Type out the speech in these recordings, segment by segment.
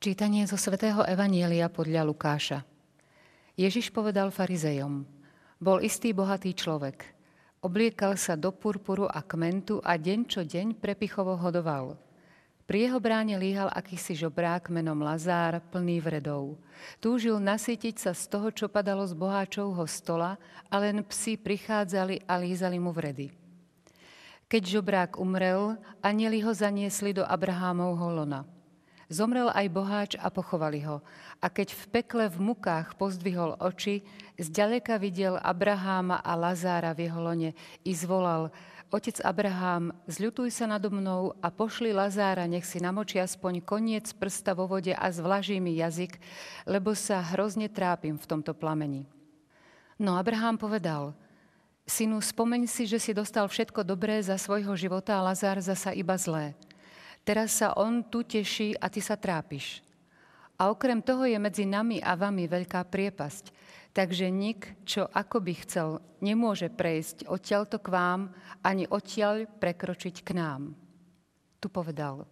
Čítanie zo svätého Evanielia podľa Lukáša. Ježiš povedal farizejom, bol istý bohatý človek. Obliekal sa do purpuru a kmentu a deň čo deň prepichovo hodoval. Pri jeho bráne líhal akýsi žobrák menom Lazár, plný vredov. Túžil nasýtiť sa z toho, čo padalo z boháčovho stola a len psi prichádzali a lízali mu vredy. Keď žobrák umrel, anieli ho zaniesli do Abrahámovho lona – Zomrel aj boháč a pochovali ho. A keď v pekle v mukách pozdvihol oči, zďaleka videl Abraháma a Lazára v jeho lone i zvolal, Otec Abrahám, zľutuj sa nado mnou a pošli Lazára, nech si namočí aspoň koniec prsta vo vode a zvlaží mi jazyk, lebo sa hrozne trápim v tomto plameni. No Abrahám povedal, synu, spomeň si, že si dostal všetko dobré za svojho života a Lazár zasa iba zlé. Teraz sa on tu teší a ty sa trápiš. A okrem toho je medzi nami a vami veľká priepasť. Takže nik, čo ako by chcel, nemôže prejsť odtiaľto k vám, ani odtiaľ prekročiť k nám. Tu povedal,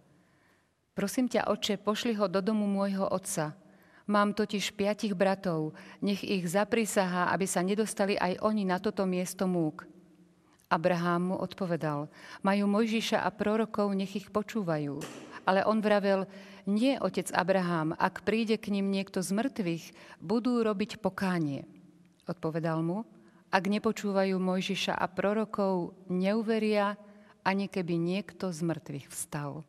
prosím ťa, oče, pošli ho do domu môjho otca. Mám totiž piatich bratov, nech ich zaprisahá, aby sa nedostali aj oni na toto miesto múk. Abrahám mu odpovedal, majú Mojžiša a prorokov, nech ich počúvajú. Ale on vravel, nie, otec Abraham, ak príde k ním niekto z mŕtvych, budú robiť pokánie. Odpovedal mu, ak nepočúvajú Mojžiša a prorokov, neuveria, ani keby niekto z mŕtvych vstal.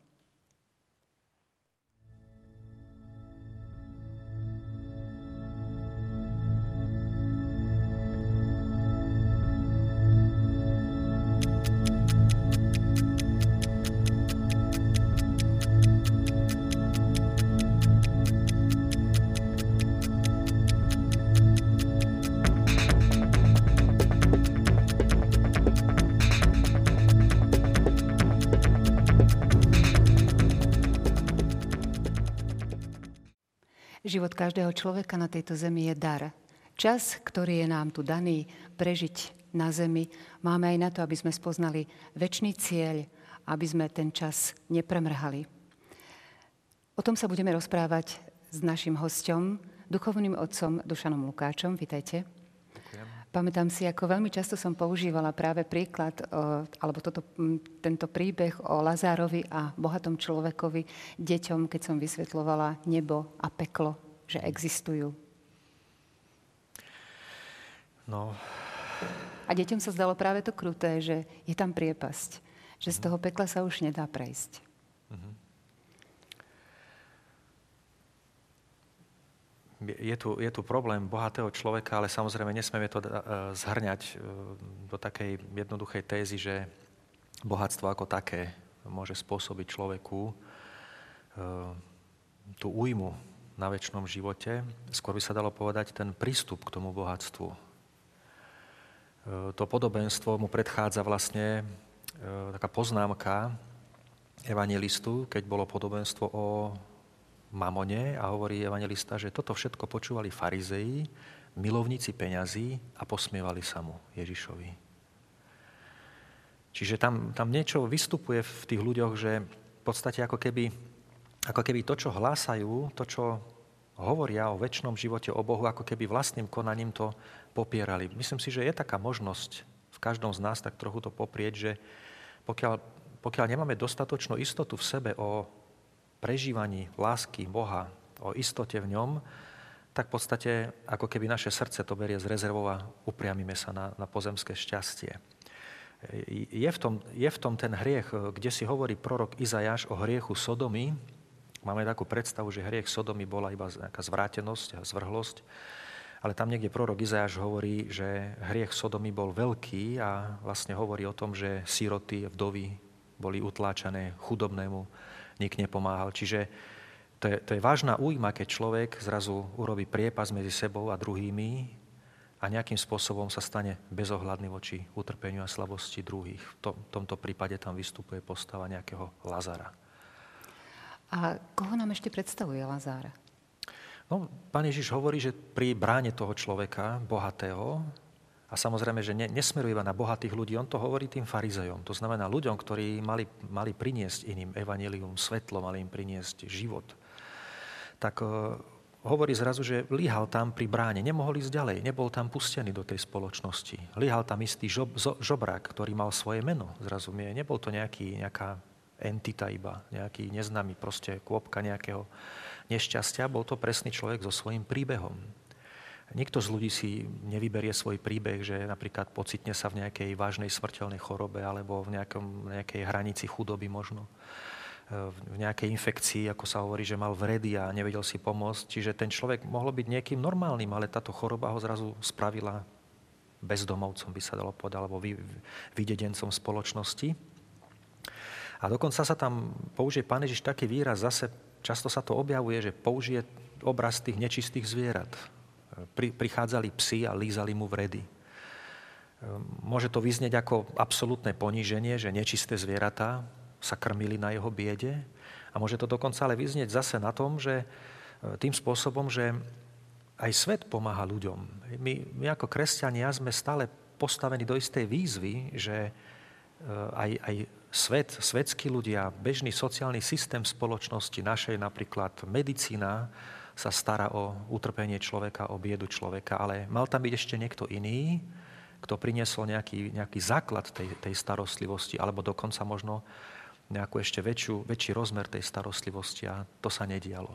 Život každého človeka na tejto zemi je dar. Čas, ktorý je nám tu daný prežiť na zemi, máme aj na to, aby sme spoznali väčší cieľ, aby sme ten čas nepremrhali. O tom sa budeme rozprávať s našim hostom, duchovným otcom Dušanom Lukáčom. Vítajte. Pamätám si, ako veľmi často som používala práve príklad, alebo toto, tento príbeh o Lazárovi a bohatom človekovi deťom, keď som vysvetlovala nebo a peklo, že existujú. No. A deťom sa zdalo práve to kruté, že je tam priepasť, že z toho pekla sa už nedá prejsť. Mm-hmm. Je tu, je tu problém bohatého človeka, ale samozrejme nesmieme to e, zhrňať e, do takej jednoduchej tézy, že bohatstvo ako také môže spôsobiť človeku e, tú újmu na väčšnom živote. Skôr by sa dalo povedať ten prístup k tomu bohatstvu. To podobenstvo mu predchádza vlastne taká poznámka evangelistu, keď bolo podobenstvo o mamone a hovorí evangelista, že toto všetko počúvali farizeji, milovníci peňazí a posmievali sa mu Ježišovi. Čiže tam, tam niečo vystupuje v tých ľuďoch, že v podstate ako keby, ako keby to, čo hlásajú, to, čo hovoria o väčšnom živote, o Bohu, ako keby vlastným konaním to popierali. Myslím si, že je taká možnosť v každom z nás tak trochu to poprieť, že pokiaľ, pokiaľ nemáme dostatočnú istotu v sebe o prežívaní lásky Boha, o istote v ňom, tak v podstate ako keby naše srdce to berie z rezervou a upriamime sa na, na pozemské šťastie. Je v, tom, je v tom ten hriech, kde si hovorí prorok Izajáš o hriechu Sodomy. Máme takú predstavu, že hriech Sodomy bola iba nejaká zvrátenosť a zvrhlosť. Ale tam niekde prorok Izajáš hovorí, že hriech Sodomy bol veľký a vlastne hovorí o tom, že síroty, vdovy boli utláčané chudobnému nik nepomáhal. Čiže to je, to je vážna újma, keď človek zrazu urobí priepas medzi sebou a druhými a nejakým spôsobom sa stane bezohľadný voči utrpeniu a slabosti druhých. V tom, tomto prípade tam vystupuje postava nejakého Lazara. A koho nám ešte predstavuje Lazára? No, pán Ježiš hovorí, že pri bráne toho človeka, bohatého, a samozrejme, že ne, nesmeruje iba na bohatých ľudí, on to hovorí tým farizejom. To znamená ľuďom, ktorí mali, mali priniesť iným evanelium, svetlo, mali im priniesť život. tak hovorí zrazu, že líhal tam pri bráne, nemohol ísť ďalej, nebol tam pustený do tej spoločnosti. Líhal tam istý žob, zo, žobrák, ktorý mal svoje meno, zrazu mi nebol to nejaký, nejaká entita iba, nejaký neznámy proste kôpka nejakého nešťastia, bol to presný človek so svojím príbehom. Nikto z ľudí si nevyberie svoj príbeh, že napríklad pocitne sa v nejakej vážnej smrteľnej chorobe alebo v nejakom, nejakej hranici chudoby možno v nejakej infekcii, ako sa hovorí, že mal vredy a nevedel si pomôcť. Čiže ten človek mohol byť niekým normálnym, ale táto choroba ho zrazu spravila bezdomovcom, by sa dalo povedať, alebo vydedencom spoločnosti. A dokonca sa tam použije Pán Ježiš taký výraz, zase často sa to objavuje, že použije obraz tých nečistých zvierat. Pri, prichádzali psi a lízali mu vredy. Môže to vyznieť ako absolútne poníženie, že nečisté zvieratá sa krmili na jeho biede. A môže to dokonca ale vyznieť zase na tom, že e, tým spôsobom, že aj svet pomáha ľuďom. My, my ako kresťania sme stále postavení do istej výzvy, že e, aj, aj svet, svetskí ľudia, bežný sociálny systém spoločnosti našej, napríklad medicína, sa stará o utrpenie človeka, o biedu človeka, ale mal tam byť ešte niekto iný, kto priniesol nejaký, nejaký základ tej, tej starostlivosti, alebo dokonca možno nejakú ešte väčšiu, väčší rozmer tej starostlivosti a to sa nedialo.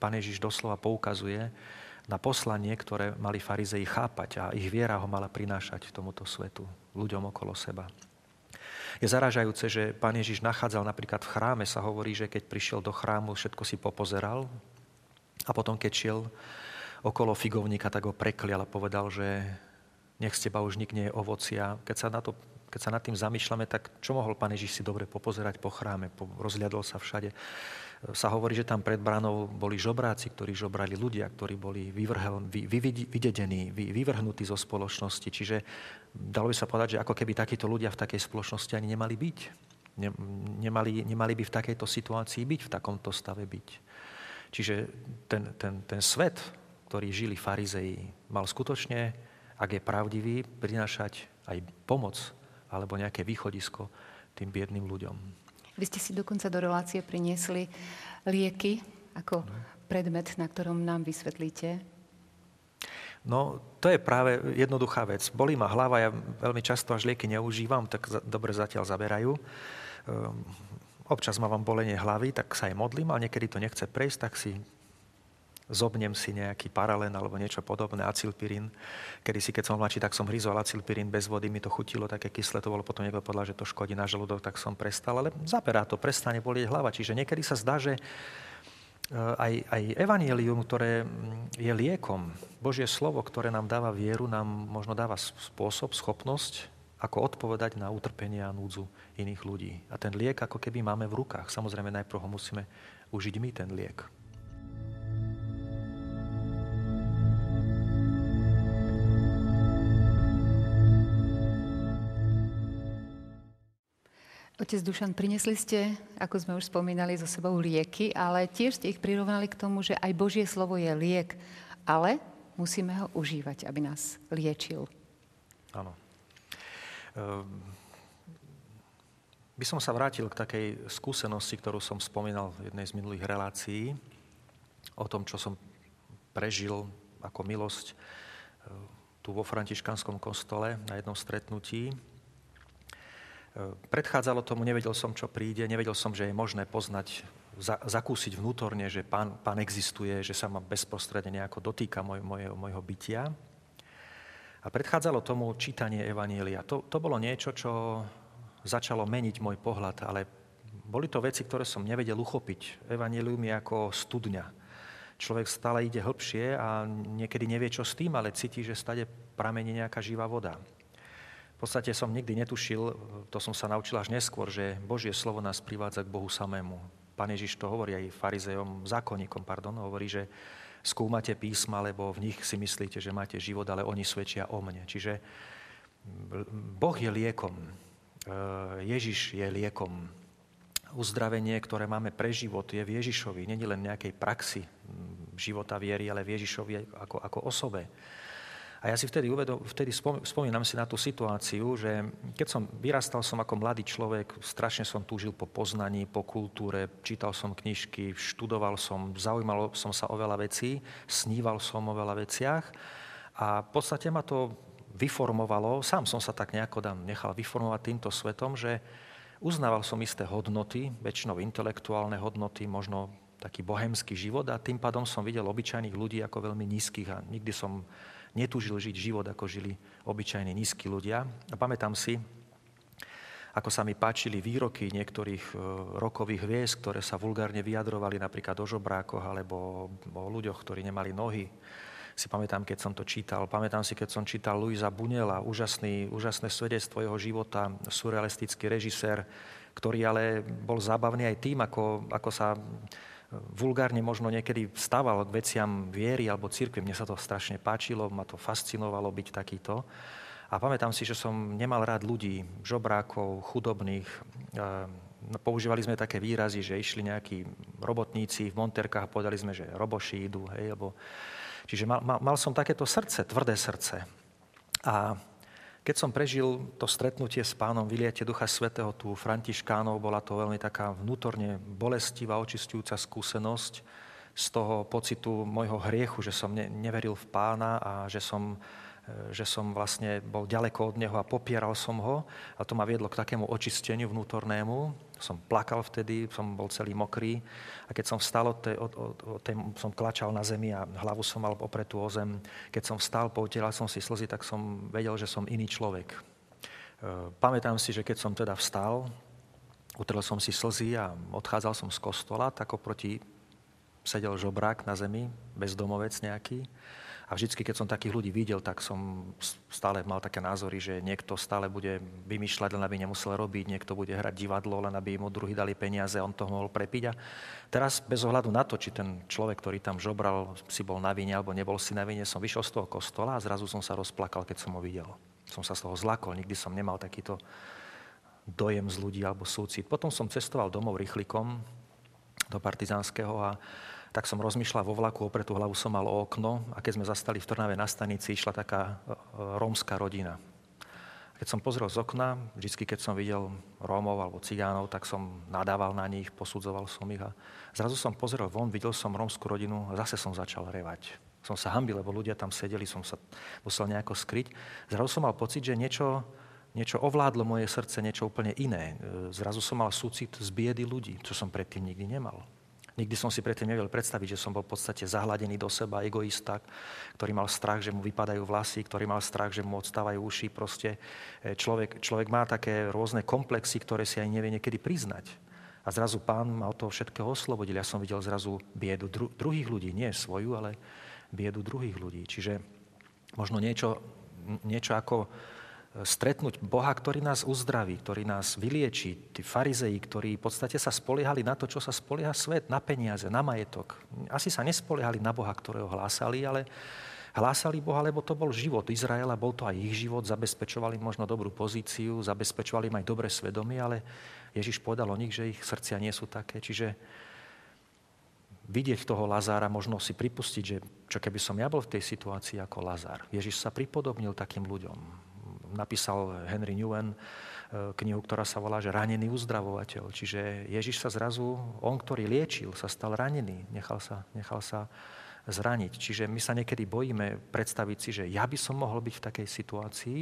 Pán Ježiš doslova poukazuje na poslanie, ktoré mali farizei chápať a ich viera ho mala prinášať tomuto svetu, ľuďom okolo seba. Je zaražajúce, že pán Ježiš nachádzal napríklad v chráme, sa hovorí, že keď prišiel do chrámu, všetko si popozeral a potom, keď šiel okolo figovníka, tak ho preklial a povedal, že nech z teba už nik nie je ovocia. Keď sa na to keď sa nad tým zamýšľame, tak čo mohol pán Ježiš si dobre popozerať po chráme, po, rozhľadol sa všade. Sa hovorí, že tam pred branou boli žobráci, ktorí žobrali ľudia, ktorí boli vyvrhel, vy, vy, vydedení, vy, vyvrhnutí zo spoločnosti. Čiže dalo by sa povedať, že ako keby takíto ľudia v takej spoločnosti ani nemali byť. Ne, nemali, nemali by v takejto situácii byť, v takomto stave byť. Čiže ten, ten, ten svet, ktorý žili farizei, mal skutočne, ak je pravdivý, prinášať aj pomoc alebo nejaké východisko tým biedným ľuďom. Vy ste si dokonca do relácie priniesli lieky ako predmet, na ktorom nám vysvetlíte. No, to je práve jednoduchá vec. Bolí ma hlava, ja veľmi často až lieky neužívam, tak dobre zatiaľ zaberajú. Ehm, občas mám bolenie hlavy, tak sa aj modlím, ale niekedy to nechce prejsť, tak si zobnem si nejaký paralén alebo niečo podobné, acilpirín. Kedy si, keď som mladší, tak som hryzol acilpirín bez vody, mi to chutilo, také kyslé to bolo, potom niekto povedal, že to škodí na žalúdok, tak som prestal, ale zaperá to, prestane bolieť hlava. Čiže niekedy sa zdá, že eh, aj, aj evanielium, ktoré mm, je liekom, Božie slovo, ktoré nám dáva vieru, nám možno dáva spôsob, schopnosť, ako odpovedať na utrpenie a núdzu iných ľudí. A ten liek ako keby máme v rukách. Samozrejme, najprv ho musíme užiť my, ten liek. Otec Dušan, prinesli ste, ako sme už spomínali, so sebou lieky, ale tiež ste ich prirovnali k tomu, že aj Božie slovo je liek, ale musíme ho užívať, aby nás liečil. Áno. Ehm, by som sa vrátil k takej skúsenosti, ktorú som spomínal v jednej z minulých relácií, o tom, čo som prežil ako milosť ehm, tu vo františkanskom kostole na jednom stretnutí Predchádzalo tomu, nevedel som, čo príde, nevedel som, že je možné poznať, za, zakúsiť vnútorne, že pán, pán existuje, že sa ma bezprostredne nejako dotýka moj, moj, mojho bytia. A predchádzalo tomu čítanie Evanielia. To, to bolo niečo, čo začalo meniť môj pohľad, ale boli to veci, ktoré som nevedel uchopiť. Evangelium je ako studňa. Človek stále ide hĺbšie a niekedy nevie, čo s tým, ale cíti, že stade pramení nejaká živá voda. V podstate som nikdy netušil, to som sa naučil až neskôr, že Božie slovo nás privádza k Bohu samému. Pán Ježiš to hovorí aj farizejom, zákonníkom, pardon, hovorí, že skúmate písma, lebo v nich si myslíte, že máte život, ale oni svedčia o mne. Čiže Boh je liekom. E, Ježiš je liekom. Uzdravenie, ktoré máme pre život, je v Ježišovi. Není len nejakej praxi života viery, ale v Ježišovi ako, ako osobe. A ja si vtedy, uvedom, vtedy spomínam si na tú situáciu, že keď som vyrastal som ako mladý človek, strašne som túžil po poznaní, po kultúre, čítal som knižky, študoval som, zaujímalo som sa o veľa vecí, sníval som o veľa veciach a v podstate ma to vyformovalo, sám som sa tak nejako nechal vyformovať týmto svetom, že uznával som isté hodnoty, väčšinou intelektuálne hodnoty, možno taký bohemský život a tým pádom som videl obyčajných ľudí ako veľmi nízkych a nikdy som netúžil žiť život, ako žili obyčajní nízki ľudia. A pamätám si, ako sa mi páčili výroky niektorých e, rokových hviezd, ktoré sa vulgárne vyjadrovali napríklad o žobrákoch alebo o ľuďoch, ktorí nemali nohy. Si pamätám, keď som to čítal. Pamätám si, keď som čítal Luisa Bunela, úžasný, úžasné svedectvo jeho života, surrealistický režisér, ktorý ale bol zábavný aj tým, ako, ako sa vulgárne možno niekedy vstával k veciam viery alebo cirkvi. Mne sa to strašne páčilo, ma to fascinovalo byť takýto. A pamätám si, že som nemal rád ľudí, žobrákov, chudobných. No, používali sme také výrazy, že išli nejakí robotníci v monterkách a povedali sme, že roboši idú. Hej, lebo... Čiže mal, mal, mal som takéto srdce, tvrdé srdce. A keď som prežil to stretnutie s pánom Viliate Ducha Svetého tu Františkánov, bola to veľmi taká vnútorne bolestivá, očistujúca skúsenosť z toho pocitu môjho hriechu, že som ne, neveril v pána a že som že som vlastne bol ďaleko od neho a popieral som ho. A to ma viedlo k takému očisteniu vnútornému. Som plakal vtedy, som bol celý mokrý. A keď som vstal, od tej, od, od, od tej, som klačal na zemi a hlavu som mal opretú o zem. Keď som vstal, poutieral som si slzy, tak som vedel, že som iný človek. E, pamätám si, že keď som teda vstal, utrel som si slzy a odchádzal som z kostola, tak oproti sedel žobrák na zemi, bezdomovec nejaký. A vždycky, keď som takých ľudí videl, tak som stále mal také názory, že niekto stále bude vymýšľať, len aby nemusel robiť, niekto bude hrať divadlo, len aby mu druhý dali peniaze, on to mohol prepiť. A teraz bez ohľadu na to, či ten človek, ktorý tam žobral, si bol na vine alebo nebol si na vine, som vyšiel z toho kostola a zrazu som sa rozplakal, keď som ho videl. Som sa z toho zlakol, nikdy som nemal takýto dojem z ľudí alebo súcit. Potom som cestoval domov rýchlikom do Partizánskeho a tak som rozmýšľal vo vlaku, opretú hlavu som mal o okno a keď sme zastali v Trnave na stanici, išla taká e, rómska rodina. Keď som pozrel z okna, vždy, keď som videl Rómov alebo Cigánov, tak som nadával na nich, posudzoval som ich a zrazu som pozrel von, videl som rómskú rodinu a zase som začal revať. Som sa hambil, lebo ľudia tam sedeli, som sa musel nejako skryť. Zrazu som mal pocit, že niečo, niečo ovládlo moje srdce, niečo úplne iné. E, zrazu som mal súcit z biedy ľudí, čo som predtým nikdy nemal. Nikdy som si predtým nevedel predstaviť, že som bol v podstate zahladený do seba, egoista, ktorý mal strach, že mu vypadajú vlasy, ktorý mal strach, že mu odstávajú uši. Proste e, človek, človek má také rôzne komplexy, ktoré si aj nevie niekedy priznať. A zrazu pán ma od toho všetkého oslobodil. Ja som videl zrazu biedu dru- druhých ľudí, nie svoju, ale biedu druhých ľudí. Čiže možno niečo, niečo ako stretnúť Boha, ktorý nás uzdraví, ktorý nás vylieči. Tí farizeji, ktorí v podstate sa spoliehali na to, čo sa spolieha svet, na peniaze, na majetok. Asi sa nespoliehali na Boha, ktorého hlásali, ale hlásali Boha, lebo to bol život Izraela, bol to aj ich život, zabezpečovali možno dobrú pozíciu, zabezpečovali im aj dobré svedomie, ale Ježiš povedal o nich, že ich srdcia nie sú také. Čiže vidieť toho Lazára, možno si pripustiť, že čo keby som ja bol v tej situácii ako Lazár. Ježiš sa pripodobnil takým ľuďom napísal Henry Newen e, knihu, ktorá sa volá, že ranený uzdravovateľ. Čiže Ježiš sa zrazu, on, ktorý liečil, sa stal ranený, nechal sa, nechal sa zraniť. Čiže my sa niekedy bojíme predstaviť si, že ja by som mohol byť v takej situácii.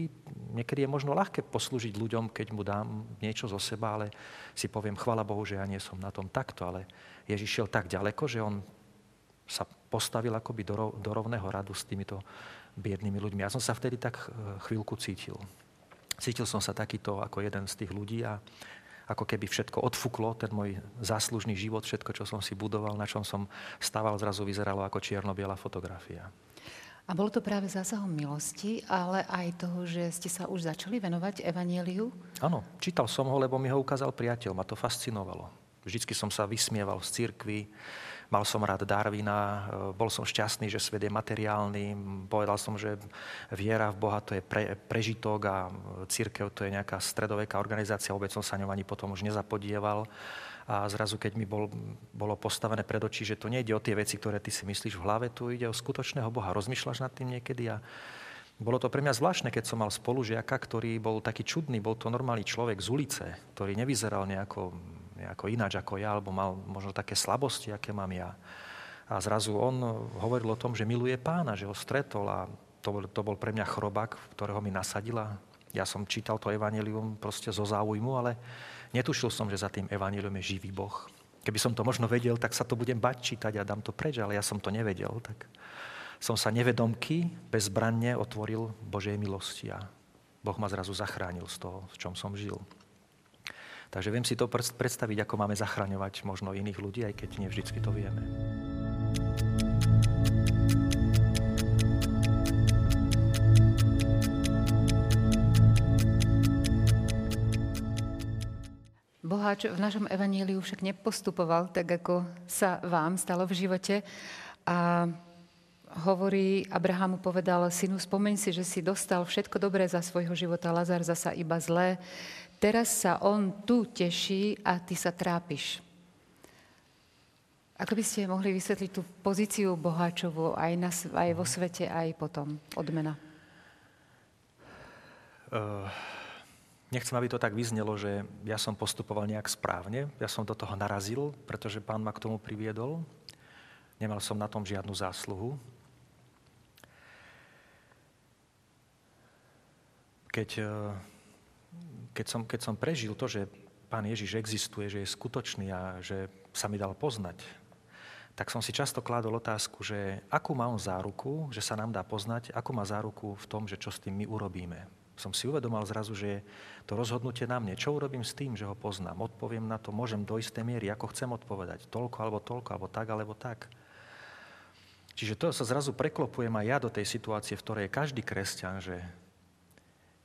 Niekedy je možno ľahké poslúžiť ľuďom, keď mu dám niečo zo seba, ale si poviem, chvala Bohu, že ja nie som na tom takto. Ale Ježiš šiel tak ďaleko, že on sa postavil akoby do, rovného radu s týmito biednými ľuďmi. Ja som sa vtedy tak e, chvíľku cítil. Cítil som sa takýto ako jeden z tých ľudí a ako keby všetko odfuklo, ten môj záslužný život, všetko, čo som si budoval, na čom som stával, zrazu vyzeralo ako čierno-biela fotografia. A bolo to práve zásahom milosti, ale aj toho, že ste sa už začali venovať evanieliu? Áno, čítal som ho, lebo mi ho ukázal priateľ, ma to fascinovalo. Vždycky som sa vysmieval z cirkvi, Mal som rád Darwina, e, bol som šťastný, že svet je materiálny. Povedal som, že viera v Boha to je pre, prežitok a církev to je nejaká stredoveká organizácia. Vôbec som sa ňou ani potom už nezapodieval. A zrazu, keď mi bol, bolo postavené pred očí, že to nejde o tie veci, ktoré ty si myslíš v hlave, tu ide o skutočného Boha. Rozmýšľaš nad tým niekedy a bolo to pre mňa zvláštne, keď som mal spolužiaka, ktorý bol taký čudný, bol to normálny človek z ulice, ktorý nevyzeral nejako, nejako ináč ako ja, alebo mal možno také slabosti, aké mám ja. A zrazu on hovoril o tom, že miluje pána, že ho stretol a to bol, to bol pre mňa chrobák, ktorého mi nasadila. Ja som čítal to evanelium proste zo záujmu, ale netušil som, že za tým evanelium je živý Boh. Keby som to možno vedel, tak sa to budem bať čítať a dám to preč, ale ja som to nevedel. Tak som sa nevedomky, bezbranne otvoril Božej milosti a Boh ma zrazu zachránil z toho, v čom som žil. Takže viem si to predstaviť, ako máme zachraňovať možno iných ľudí, aj keď nie vždycky to vieme. Boháč v našom evaníliu však nepostupoval tak, ako sa vám stalo v živote. A hovorí, Abrahamu povedal, synu, spomeň si, že si dostal všetko dobré za svojho života, Lazar zasa iba zlé. Teraz sa on tu teší a ty sa trápiš. Ako by ste mohli vysvetliť tú pozíciu boháčovú aj, na, aj vo svete, aj potom, odmena? Uh, nechcem, aby to tak vyznelo, že ja som postupoval nejak správne. Ja som do toho narazil, pretože pán ma k tomu priviedol. Nemal som na tom žiadnu zásluhu. keď, e, keď, som, keď som prežil to, že Pán Ježiš existuje, že je skutočný a že sa mi dal poznať, tak som si často kládol otázku, že akú má on záruku, že sa nám dá poznať, akú má záruku v tom, že čo s tým my urobíme. Som si uvedomal zrazu, že to rozhodnutie na mne. Čo urobím s tým, že ho poznám? Odpoviem na to, môžem do istej miery, ako chcem odpovedať. Toľko alebo toľko, alebo tak, alebo tak. Čiže to sa zrazu preklopujem aj ja do tej situácie, v ktorej je každý kresťan, že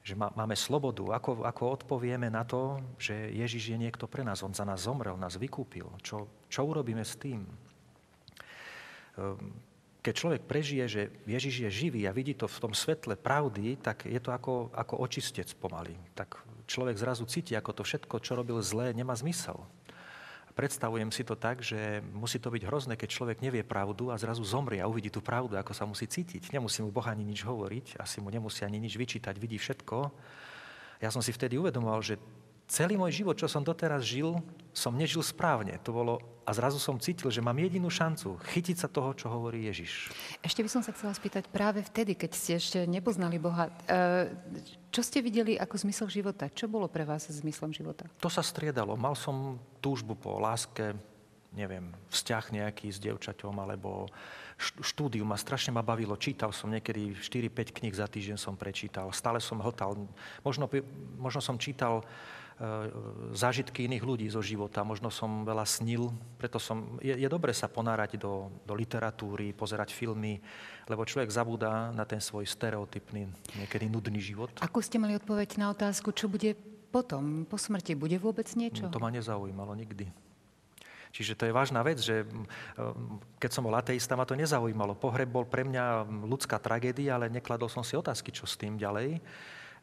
že máme slobodu. Ako, ako odpovieme na to, že Ježiš je niekto pre nás, On za nás zomrel, nás vykúpil. Čo, čo urobíme s tým? Ehm, keď človek prežije, že Ježiš je živý a vidí to v tom svetle pravdy, tak je to ako, ako očistec pomaly. Tak človek zrazu cíti, ako to všetko, čo robil zlé, nemá zmysel predstavujem si to tak, že musí to byť hrozné, keď človek nevie pravdu a zrazu zomrie a uvidí tú pravdu, ako sa musí cítiť. Nemusí mu Boh ani nič hovoriť, asi mu nemusí ani nič vyčítať, vidí všetko. Ja som si vtedy uvedomoval, že celý môj život, čo som doteraz žil, som nežil správne. To bolo, a zrazu som cítil, že mám jedinú šancu chytiť sa toho, čo hovorí Ježiš. Ešte by som sa chcela spýtať práve vtedy, keď ste ešte nepoznali Boha. E, čo ste videli ako zmysel života? Čo bolo pre vás zmyslom života? To sa striedalo. Mal som túžbu po láske, neviem, vzťah nejaký s dievčaťom, alebo štúdium ma strašne ma bavilo. Čítal som niekedy 4-5 kníh za týždeň som prečítal. Stále som hltal. Možno, možno som čítal E, zážitky iných ľudí zo života. Možno som veľa snil, preto som, je, je dobre sa ponárať do, do literatúry, pozerať filmy, lebo človek zabúda na ten svoj stereotypný, niekedy nudný život. Ako ste mali odpoveď na otázku, čo bude potom, po smrti? Bude vôbec niečo? To ma nezaujímalo nikdy. Čiže to je vážna vec, že keď som bol ateista, ma to nezaujímalo. Pohreb bol pre mňa ľudská tragédia, ale nekladol som si otázky, čo s tým ďalej.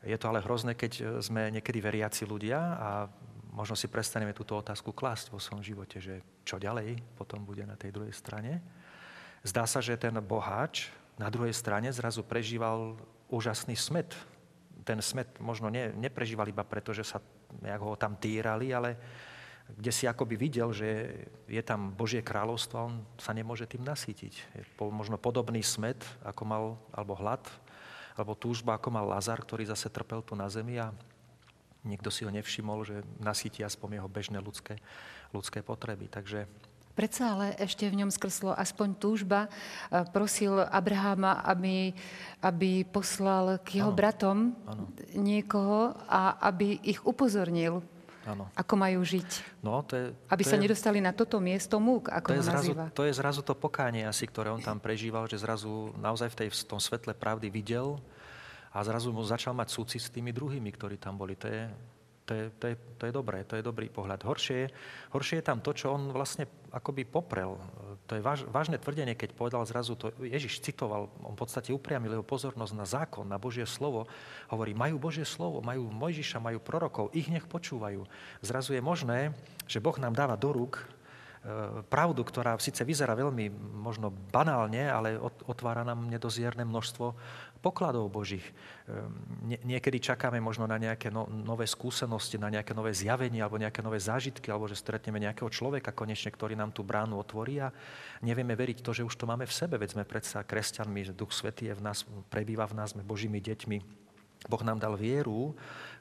Je to ale hrozné, keď e, sme niekedy veriaci ľudia a možno si prestaneme túto otázku klásť vo svojom živote, že čo ďalej potom bude na tej druhej strane. Zdá sa, že ten boháč na druhej strane zrazu prežíval úžasný smet. Ten smet možno ne, neprežíval iba preto, že sa nejak ho tam týrali, ale kde si akoby videl, že je tam Božie kráľovstvo on sa nemôže tým nasýtiť. Je možno podobný smet, ako mal, alebo hlad, alebo túžba, ako mal Lazar, ktorý zase trpel tu na zemi a nikto si ho nevšimol, že nasíti aspoň jeho bežné ľudské, ľudské potreby. Takže Predsa ale ešte v ňom skrslo aspoň túžba. Prosil Abraháma, aby, aby poslal k jeho ano, bratom ano. niekoho a aby ich upozornil, ano. ako majú žiť. No, to je, aby to sa je, nedostali na toto miesto múk, ako to ho je zrazu, To je zrazu to pokánie asi, ktoré on tam prežíval, že zrazu naozaj v, tej, v tom svetle pravdy videl a zrazu mu začal mať súcit s tými druhými, ktorí tam boli. To je, to je, to je, to je dobré, to je dobrý pohľad. Horšie, horšie je tam to, čo on vlastne akoby poprel. To je váž, vážne tvrdenie, keď povedal zrazu, to Ježiš citoval, on v podstate upriamil jeho pozornosť na zákon, na Božie slovo. Hovorí, majú Božie slovo, majú Mojžiša, majú prorokov, ich nech počúvajú. Zrazu je možné, že Boh nám dáva do rúk pravdu, ktorá síce vyzerá veľmi možno banálne, ale otvára nám nedozierne množstvo pokladov Božích. Ehm, niekedy čakáme možno na nejaké no, nové skúsenosti, na nejaké nové zjavenie alebo nejaké nové zážitky, alebo že stretneme nejakého človeka konečne, ktorý nám tú bránu otvorí a nevieme veriť to, že už to máme v sebe, veď sme predsa kresťanmi, že Duch Svetý je v nás, prebýva v nás, sme Božími deťmi. Boh nám dal vieru,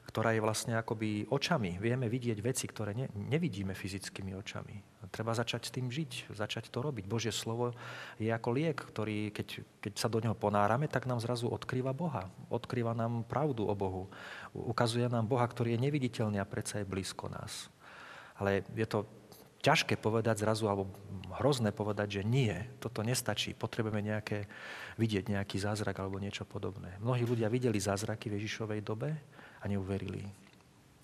ktorá je vlastne akoby očami. Vieme vidieť veci, ktoré ne, nevidíme fyzickými očami. Treba začať s tým žiť, začať to robiť. Božie slovo je ako liek, ktorý, keď, keď sa do neho ponárame, tak nám zrazu odkrýva Boha. Odkrýva nám pravdu o Bohu. Ukazuje nám Boha, ktorý je neviditeľný a predsa je blízko nás. Ale je to ťažké povedať zrazu, alebo hrozné povedať, že nie, toto nestačí, potrebujeme nejaké, vidieť nejaký zázrak alebo niečo podobné. Mnohí ľudia videli zázraky v Ježišovej dobe a neuverili.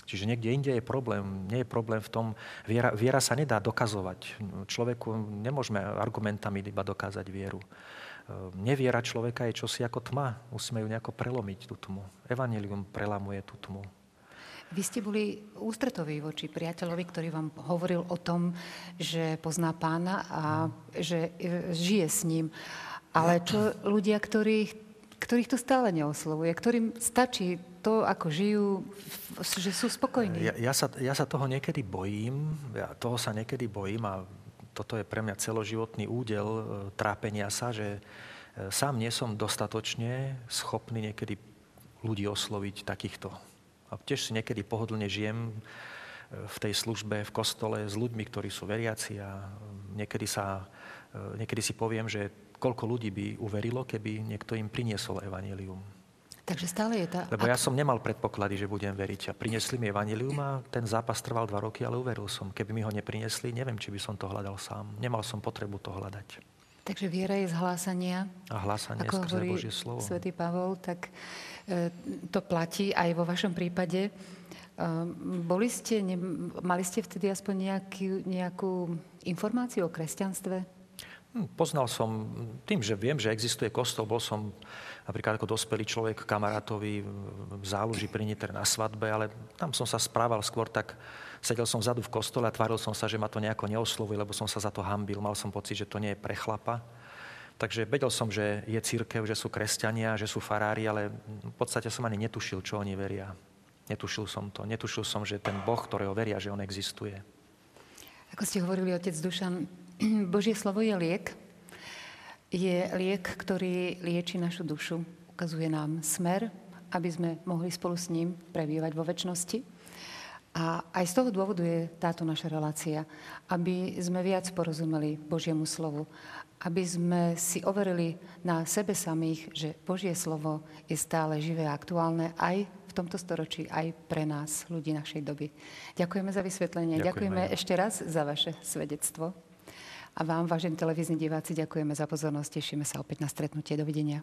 Čiže niekde inde je problém. Nie je problém v tom, viera, viera sa nedá dokazovať. Človeku nemôžeme argumentami iba dokázať vieru. Neviera človeka je čosi ako tma. Musíme ju nejako prelomiť, tú tmu. Evangelium prelamuje tú tmu. Vy ste boli ústretoví voči priateľovi, ktorý vám hovoril o tom, že pozná pána a že e, žije s ním. Ale čo ľudia, ktorých, ktorých to stále neoslovuje, ktorým stačí to, ako žijú, že sú spokojní? Ja, ja, sa, ja sa toho niekedy bojím, ja toho sa niekedy bojím a toto je pre mňa celoživotný údel e, trápenia sa, že e, sám nie som dostatočne schopný niekedy ľudí osloviť takýchto a tiež si niekedy pohodlne žijem e, v tej službe, v kostole s ľuďmi, ktorí sú veriaci a niekedy, sa, e, niekedy si poviem, že koľko ľudí by uverilo, keby niekto im priniesol evanílium. Takže stále je tá... Lebo ja som nemal predpoklady, že budem veriť. A priniesli mi evanílium a ten zápas trval dva roky, ale uveril som. Keby mi ho neprinesli, neviem, či by som to hľadal sám. Nemal som potrebu to hľadať. Takže viera je z hlásania. A hlásanie ako skrze Božie slovo. svätý Pavol, tak e, to platí aj vo vašom prípade. E, boli ste, ne, mali ste vtedy aspoň nejaký, nejakú informáciu o kresťanstve? Hm, poznal som, tým, že viem, že existuje kostol, bol som napríklad ako dospelý človek kamarátovi v záluži pri Nitre na svadbe, ale tam som sa správal skôr tak Sedel som vzadu v kostole a tváril som sa, že ma to nejako neoslovuje, lebo som sa za to hambil. Mal som pocit, že to nie je pre chlapa. Takže vedel som, že je církev, že sú kresťania, že sú farári, ale v podstate som ani netušil, čo oni veria. Netušil som to. Netušil som, že ten Boh, ktorého veria, že on existuje. Ako ste hovorili, otec Dušan, Božie slovo je liek. Je liek, ktorý lieči našu dušu. Ukazuje nám smer, aby sme mohli spolu s ním prebývať vo väčšnosti. A aj z toho dôvodu je táto naša relácia, aby sme viac porozumeli Božiemu slovu, aby sme si overili na sebe samých, že Božie slovo je stále živé a aktuálne aj v tomto storočí, aj pre nás, ľudí našej doby. Ďakujeme za vysvetlenie, ďakujeme, ďakujeme ešte raz za vaše svedectvo. A vám, vážení televízni diváci, ďakujeme za pozornosť. Tešíme sa opäť na stretnutie. Dovidenia.